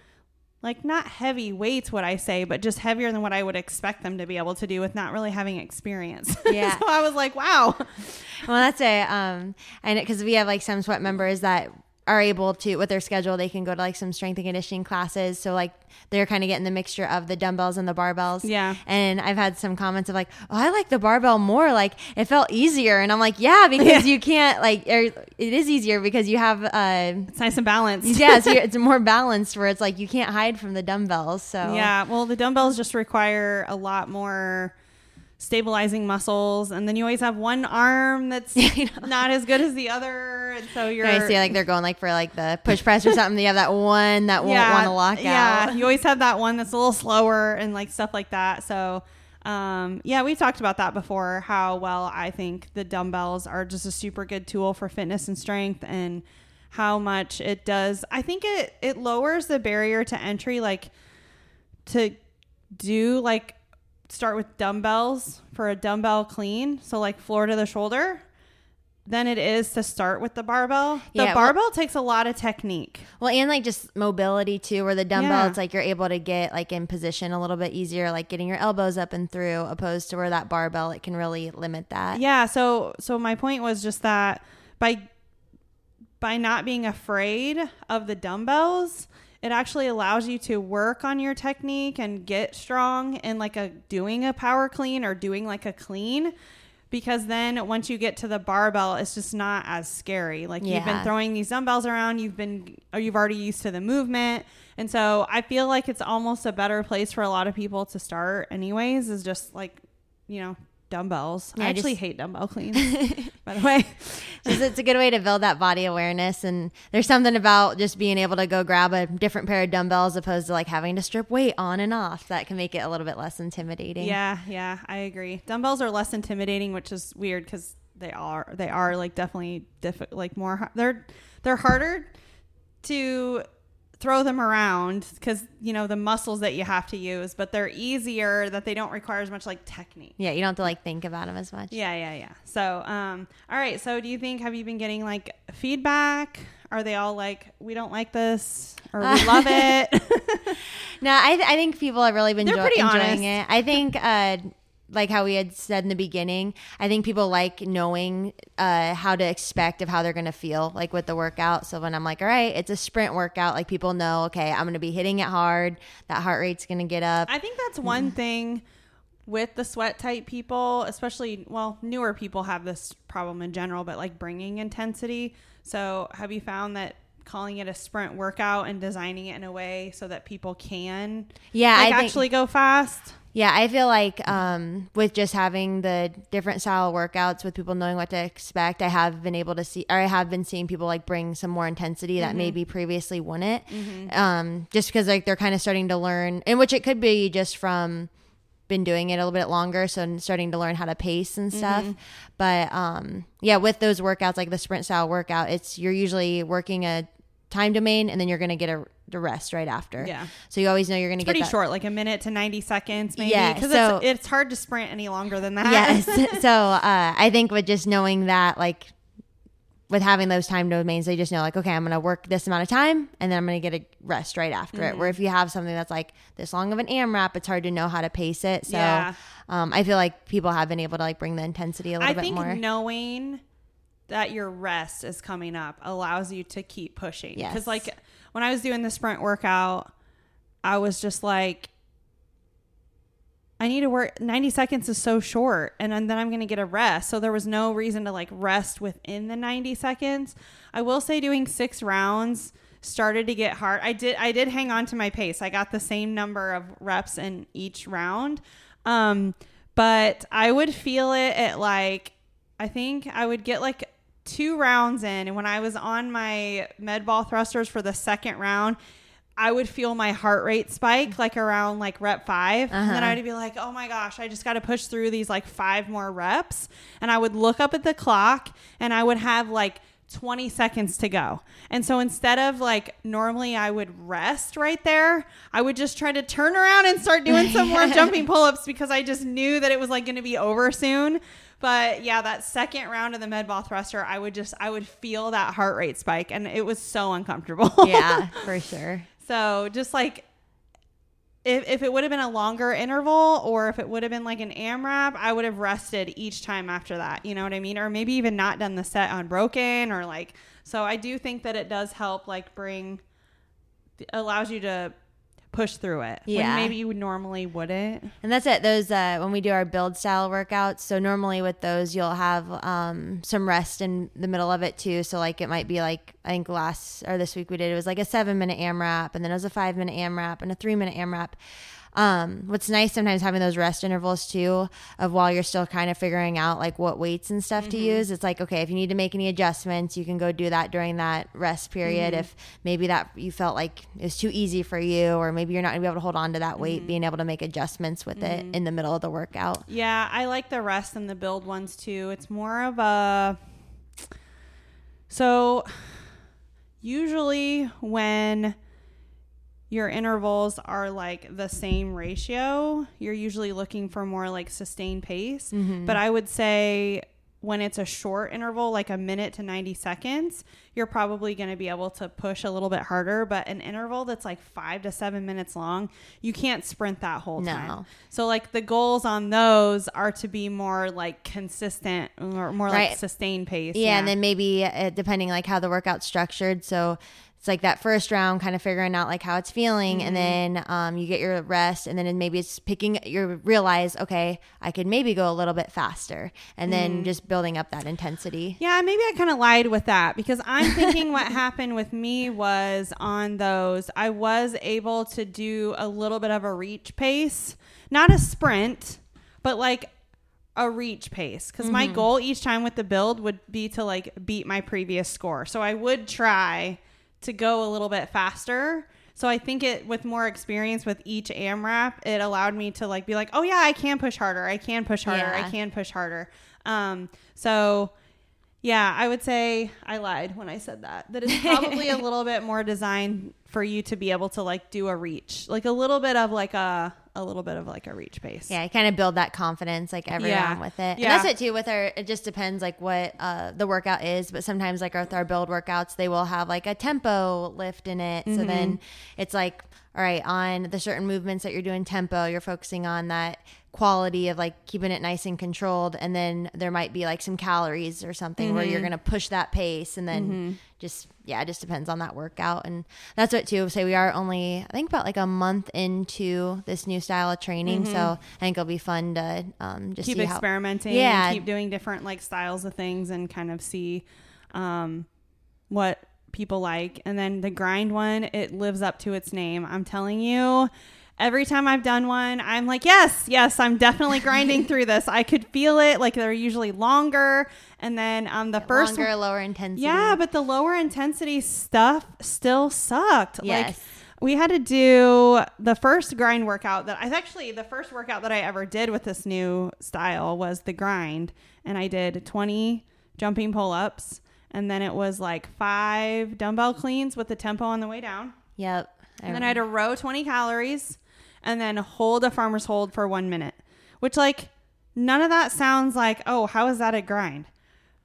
like not heavy weights, what I say, but just heavier than what I would expect them to be able to do with not really having experience. Yeah. so I was like, wow. Well, that's a um, and because we have like some sweat members that are able to with their schedule, they can go to like some strength and conditioning classes. So like they're kind of getting the mixture of the dumbbells and the barbells. Yeah. And I've had some comments of like, oh, I like the barbell more. Like it felt easier, and I'm like, yeah, because you can't like, it is easier because you have uh. It's nice and balanced. Yeah, so you're- it's more balanced where it's like you can't hide from the dumbbells. So Yeah, well, the dumbbells just require a lot more stabilizing muscles, and then you always have one arm that's not as good as the other, and so you're. You I see like they're going like for like the push press or something. You have that one that won't want to lock yeah, out. you always have that one that's a little slower and like stuff like that. So, um, yeah, we talked about that before. How well I think the dumbbells are just a super good tool for fitness and strength, and how much it does. I think it it lowers the barrier to entry, like to do like start with dumbbells for a dumbbell clean, so like floor to the shoulder. Than it is to start with the barbell. The Yeah, well- barbell takes a lot of technique. Well, and like just mobility too, where the dumbbell, Yeah. it's like you're able to get like in position a little bit easier, like getting your elbows up and through, opposed to where that barbell, it can really limit that. yeah so so my point was just that by by not being afraid of the dumbbells it actually allows you to work on your technique and get strong in like a doing a power clean or doing like a clean because then once you get to the barbell it's just not as scary. Like you've been throwing these dumbbells around you've been or you've already used to the movement and so i feel like it's almost a better place for a lot of people to start anyways is just like you know dumbbells Yeah, i actually just- hate dumbbell cleans by the way Just, it's a good way to build that body awareness. And there's something about just being able to go grab a different pair of dumbbells opposed to like having to strip weight on and off. That can make it a little bit less intimidating. yeah yeah i agree dumbbells are less intimidating which is weird because they are they are like definitely diff- like more they're they're harder to throw them around because you know the muscles that you have to use but they're easier that they don't require as much like technique Yeah, you don't have to like think about them as much. yeah yeah yeah so um all right so do you think have you been getting like feedback are they all like we don't like this or we love it No, I, I think people have really been pretty enjoying honest. it. I think, uh, like how we had said in the beginning, I think people like knowing uh, how to expect of how they're going to feel like with the workout. So when I'm like, all right, it's a sprint workout, like people know, okay, I'm going to be hitting it hard. That heart rate's going to get up. I think that's one thing with the sweat type people, especially well, newer people have this problem in general, but like bringing intensity. So, have you found that calling it a sprint workout and designing it in a way so that people can Yeah, like, I think- actually go fast? Yeah, I feel like um, with just having the different style workouts, with people knowing what to expect, I have been able to see, or I have been seeing people like bring some more intensity that maybe previously wouldn't, um, just because like they're kind of starting to learn, in which it could be just from been doing it a little bit longer, so I'm starting to learn how to pace and stuff. But um, yeah, with those workouts, like the sprint style workout, it's you're usually working a time domain, and then you're gonna get a the rest right after. Yeah. So you always know you're gonna get Pretty that. short, like a minute to 90 seconds, maybe. Yeah, Because so- it's, it's hard to sprint any longer than that. yes so uh, i think with just knowing that like with having those time domains, they just know like, okay, I'm going to work this amount of time and then I'm going to get a rest right after it. Where if you have something that's like this long of an AMRAP, it's hard to know how to pace it. So Yeah. um, I feel like people have been able to like bring the intensity a little I bit think more. knowing that your rest is coming up allows you to keep pushing. Yes. Because like when I was doing the sprint workout, I was just like, I need to work 90 seconds is so short and then I'm going to get a rest. So there was no reason to like rest within the 90 seconds. I will say doing 6 rounds started to get hard. I did I did hang on to my pace. I got the same number of reps in each round. Um but I would feel it at like I think I would get like two rounds in and when I was on my med ball thrusters for the second round I would feel my heart rate spike like around like rep 5 and then Uh-huh. I would be like, "Oh my gosh, I just got to push through these like five more reps." And I would look up at the clock and I would have like 20 seconds to go. And so instead of like normally I would rest right there, I would just try to turn around and start doing some more jumping pull-ups because I just knew that it was like going to be over soon. But yeah, that second round of the med ball thruster, I would just I would feel that heart rate spike and it was so uncomfortable. yeah, for sure. So just like if, if it would have been a longer interval or if it would have been like an AMRAP, I would have rested each time after that. You know what I mean? Or maybe even not done the set unbroken or like so I do think that it does help like bring allows you to push through it. when Yeah. maybe you normally wouldn't. And that's it. Those uh, when we do our build style workouts. So normally with those, you'll have um, some rest in the middle of it too. So like it might be like I think last or this week we did it was like a seven minute AMRAP, and then it was a five minute AMRAP and a three minute AMRAP. Um, what's nice sometimes having those rest intervals too of while you're still kind of figuring out like what weights and stuff to mm-hmm. use. It's like okay, if you need to make any adjustments, you can go do that during that rest period. Mm-hmm. If maybe that you felt like it was too easy for you, or maybe you're not gonna be able to hold on to that weight, mm-hmm. being able to make adjustments with it in the middle of the workout. Yeah, I like the rest and the build ones too. It's more of a so usually when your intervals are like the same ratio, you're usually looking for more like sustained pace. But I would say when it's a short interval, like a minute to 90 seconds, you're probably going to be able to push a little bit harder. But an interval that's like five to seven minutes long, you can't sprint that whole No. time. So, like, the goals on those are to be more like consistent or more like sustained pace. Yeah, and then maybe uh, depending like how the workout's structured, so it's like that first round, kind of figuring out like how it's feeling, and mm-hmm. then um, you get your rest, and then maybe it's picking. You realize, okay, I could maybe go a little bit faster, and then mm. just building up that intensity. Yeah, maybe I kind of lied with that because I'm thinking what happened with me was on those, I was able to do a little bit of a reach pace, not a sprint, but like a reach pace. Because my mm-hmm. goal each time with the build would be to like beat my previous score. So I would try to go a little bit faster. So I think it with more experience with each AMRAP, it allowed me to like be like, oh yeah, I can push harder. I can push harder. I can push harder. Um, so yeah, I would say I lied when I said that. That it's probably a little bit more designed for you to be able to like do a reach, like a little bit of like a a little bit of like a reach pace. Yeah, kind of build that confidence like every Yeah. round with it. And Yeah. that's it too with our it just depends like what uh the workout is, but sometimes like with our build workouts, they will have like a tempo lift in it. So then Mm-hmm. it's like all right, on the certain movements that you're doing tempo, you're focusing on that quality of like keeping it nice and controlled and then there might be like some calories or something where Mm-hmm. you're going to push that pace and then just yeah, it just depends on that workout and that's what too. Say we are only I think about like a month into this new style of training, so I think it'll be fun to um, just keep see how. experimenting Yeah. and keep doing different like styles of things and kind of see um, what people like and then the grind one it lives up to its name i'm telling you every time i've done one i'm like yes yes i'm definitely grinding through this. I could feel it like they're usually longer. And then um the first longer, one, lower intensity. yeah but the lower intensity stuff still sucked. Like Yes. we had to do the first grind workout that I actually the first workout that I ever did with this new style was the grind. And I did 20 jumping pull-ups. And then it was like 5 dumbbell cleans with the tempo on the way down. Yep. and then I had to row 20 calories and then hold a farmer's hold for 1 minute which like none of that sounds like oh how is that a grind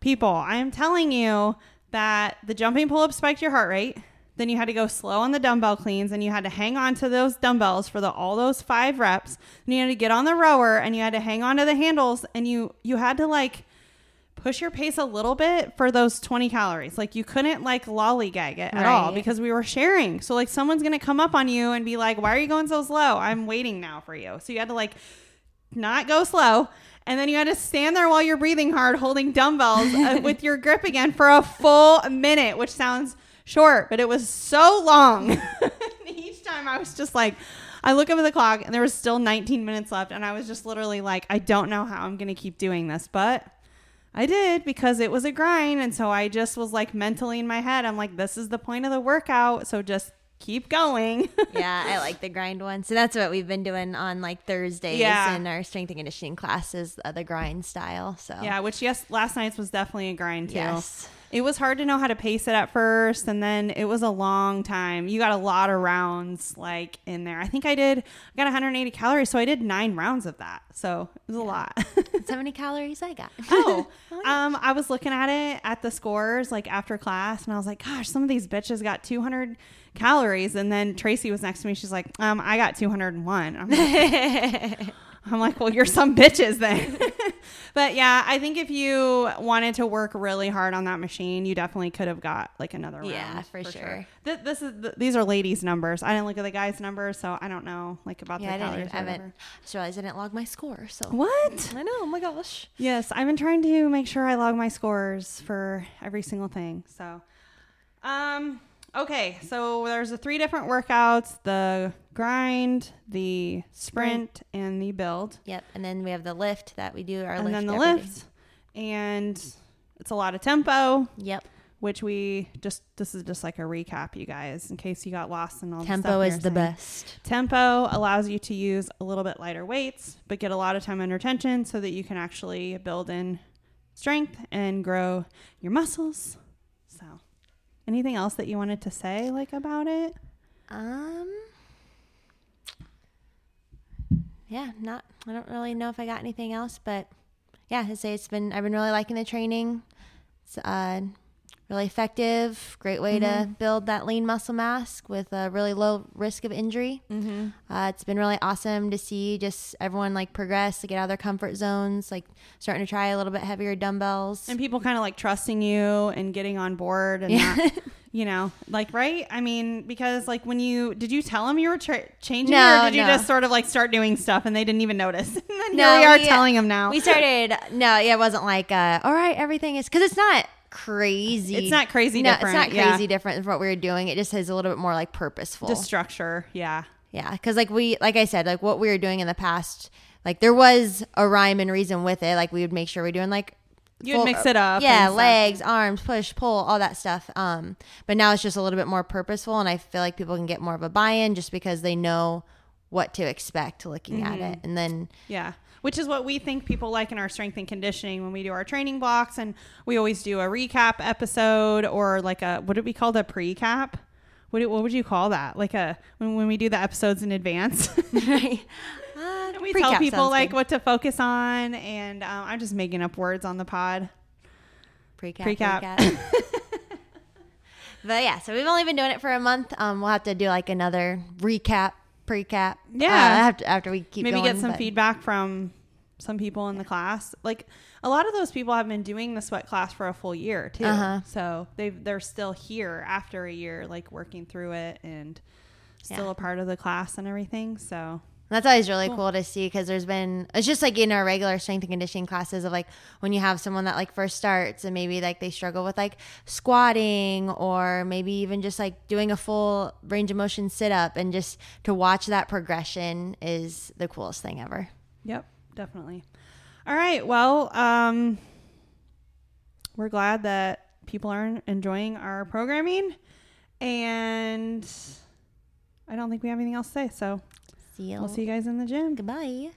people i am telling you that the jumping pull up spiked your heart rate. Then you had to go slow on the dumbbell cleans and you had to hang on to those dumbbells for the all those five reps. Then you had to get on the rower and you had to hang on to the handles and you you had to like push your pace a little bit for those 20 calories. Like you couldn't like lollygag it at all because we were sharing. So like someone's going to come up on you and be like, "Why are you going so slow? I'm waiting now for you." So you had to like not go slow. And then you had to stand there while you're breathing hard, holding dumbbells uh, with your grip again for a full minute, which sounds short, but it was so long. Each time I was just like, I look up at the clock and there was still 19 minutes left. And I was just literally like, I don't know how I'm going to keep doing this, but I did because it was a grind. And so I just was like mentally in my head, I'm like, this is the point of the workout. So just keep going. yeah, I like the grind one. So that's what we've been doing on like Thursdays Yeah. in our strength and conditioning classes, uh, the grind style. So yeah, which yes, last night's was definitely a grind too. yes, It was hard to know how to pace it at first, and then it was a long time. You got a lot of rounds like in there. I think I did. I got 180 calories, so I did nine rounds of that. So it was a lot. That's how many calories I got. oh, um, I was looking at it at the scores like after class, and I was like, "Gosh, some of these bitches got 200 calories." And then Tracy was next to me. She's like, "Um, I got 201." I'm like, I'm like, well, you're some bitches then. but yeah, I think if you wanted to work really hard on that machine, you definitely could have got like another round. Yeah, for sure. Th- this is th- these are ladies' numbers. I didn't look at the guys' numbers, so I don't know like about yeah, I the didn't. calories. I haven't. I realized I didn't log my score. So What? I know. Oh my gosh. Yes, I've been trying to make sure I log my scores for every single thing. So, um, okay, so there's the three different workouts: the grind, the sprint, and the build. Yep. And then we have the lift that we do our and lift. then the every day. lift and it's a lot of tempo Yep. which we just this is just like a recap you guys in case you got lost in all the Tempo stuff we is were the saying. best. tempo allows you to use a little bit lighter weights but get a lot of time under tension so that you can actually build in strength and grow your muscles anything else that you wanted to say like about it Um. Yeah, not. I don't really know if I got anything else, but yeah, I say it's been. I've been really liking the training. It's uh, really effective. Great way to build that lean muscle mass with a really low risk of injury. mm-hmm. Uh, it's been really awesome to see just everyone like progress, to get out of their comfort zones, like starting to try a little bit heavier dumbbells. and people kind of like trusting you and getting on board and Yeah. not you know like right i mean because like when you did you tell them you were tra- changing No, or did you just sort of like start doing stuff and they didn't even notice and then No, here we are we, telling them now we started. No, yeah, it wasn't like, uh, all right, everything is because it's not crazy. it's not crazy no, different it's not yeah. crazy different from what we were doing. It just is a little bit more like purposeful. just structure yeah yeah, because like we, like I said, like what we were doing in the past, like there was a rhyme and reason with it. Like we would make sure we're doing like you would mix it up yeah, legs, arms, push, pull, all that stuff. Um, but now it's just a little bit more purposeful, and I feel like people can get more of a buy-in just because they know what to expect looking at it, Mm-hmm. and then Yeah. Which is what we think people like in our strength and conditioning when we do our training blocks. And we always do a recap episode or like a, what would we call the pre-cap? What, do- what would you call that? Like a, when, when we do the episodes in advance. uh, we pre-cap tell people like good. what to focus on. And um, I'm just making up words on the pod. pre-cap, pre-cap. pre-cap. but yeah, so we've only been doing it for a month. Um, we'll have to do like another recap, pre-cap. Yeah. uh, after after we keep Maybe going, get some but- feedback from some people in the class. Like a lot of those people have been doing the sweat class for a full year too. Uh-huh. So they've they're still here after a year, like working through it and still Yeah. a part of the class and everything. So That's always really Cool. cool, to see because there's been it's just like in our regular strength and conditioning classes of like when you have someone that like first starts and maybe like they struggle with like squatting or maybe even just like doing a full range of motion sit up and just to watch that progression is the coolest thing ever. Yep, definitely. All right. Well, um, we're glad that people are enjoying our programming, and I don't think we have anything else to say. So See you. we'll see you guys in the gym. Goodbye.